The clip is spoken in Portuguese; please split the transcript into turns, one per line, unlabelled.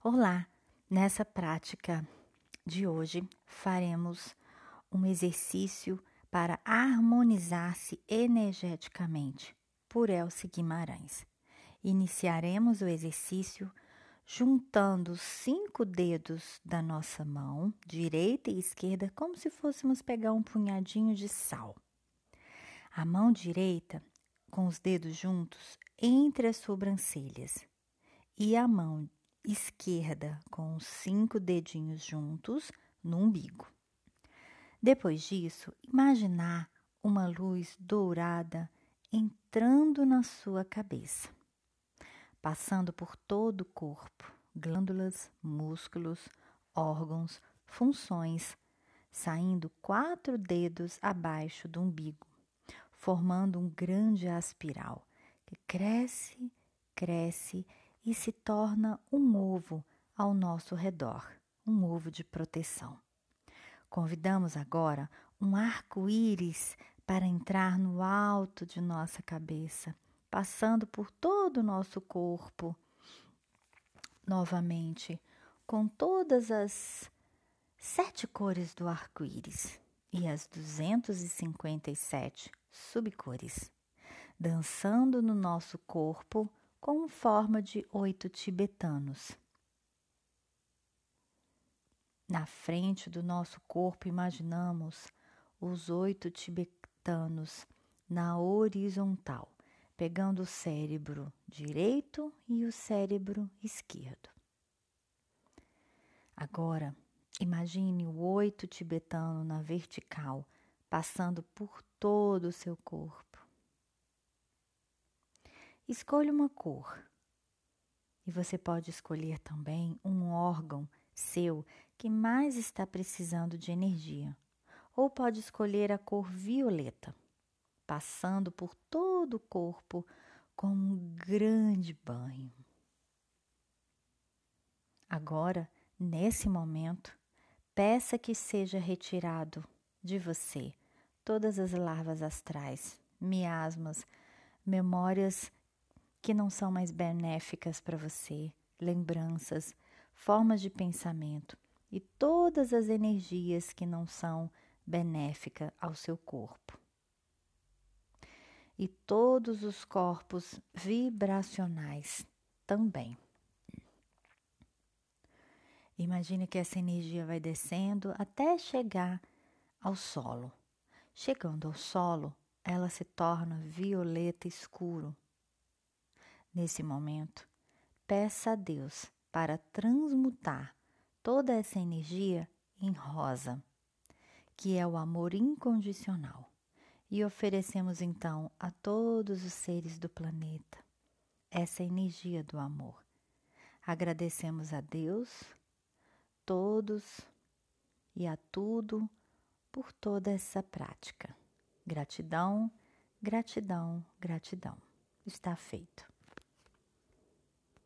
Olá! Nessa prática de hoje faremos um exercício para harmonizar-se energeticamente por Elce Guimarães. Iniciaremos o exercício juntando os cinco dedos da nossa mão, direita e esquerda, como se fôssemos pegar um punhadinho de sal. A mão direita, com os dedos juntos, entre as sobrancelhas, e a mão esquerda com os cinco dedinhos juntos no umbigo. Depois disso, imaginar uma luz dourada entrando na sua cabeça, passando por todo o corpo, glândulas, músculos, órgãos, funções, saindo quatro dedos abaixo do umbigo, formando um grande aspiral que cresce, cresce e se torna um ovo ao nosso redor, um ovo de proteção. Convidamos agora um arco-íris para entrar no alto de nossa cabeça, passando por todo o nosso corpo, novamente, com todas as sete cores do arco-íris e as 257 subcores, dançando no nosso corpo com forma de oito tibetanos. Na frente do nosso corpo, imaginamos os oito tibetanos na horizontal, pegando o cérebro direito e o cérebro esquerdo. Agora, imagine o oito tibetano na vertical, passando por todo o seu corpo Escolha uma cor. E você pode escolher também um órgão seu que mais está precisando de energia. Ou pode escolher a cor violeta, passando por todo o corpo com um grande banho. Agora, nesse momento, peça que seja retirado de você todas as larvas astrais, miasmas, memórias que não são mais benéficas para você, lembranças, formas de pensamento e todas as energias que não são benéficas ao seu corpo. E todos os corpos vibracionais também. Imagine que essa energia vai descendo até chegar ao solo. Chegando ao solo, ela se torna violeta escuro Nesse momento, peça a Deus para transmutar toda essa energia em rosa, que é o amor incondicional, e oferecemos então a todos os seres do planeta essa energia do amor. Agradecemos a Deus, todos e a tudo por toda essa prática. Gratidão, gratidão, gratidão. Está feito.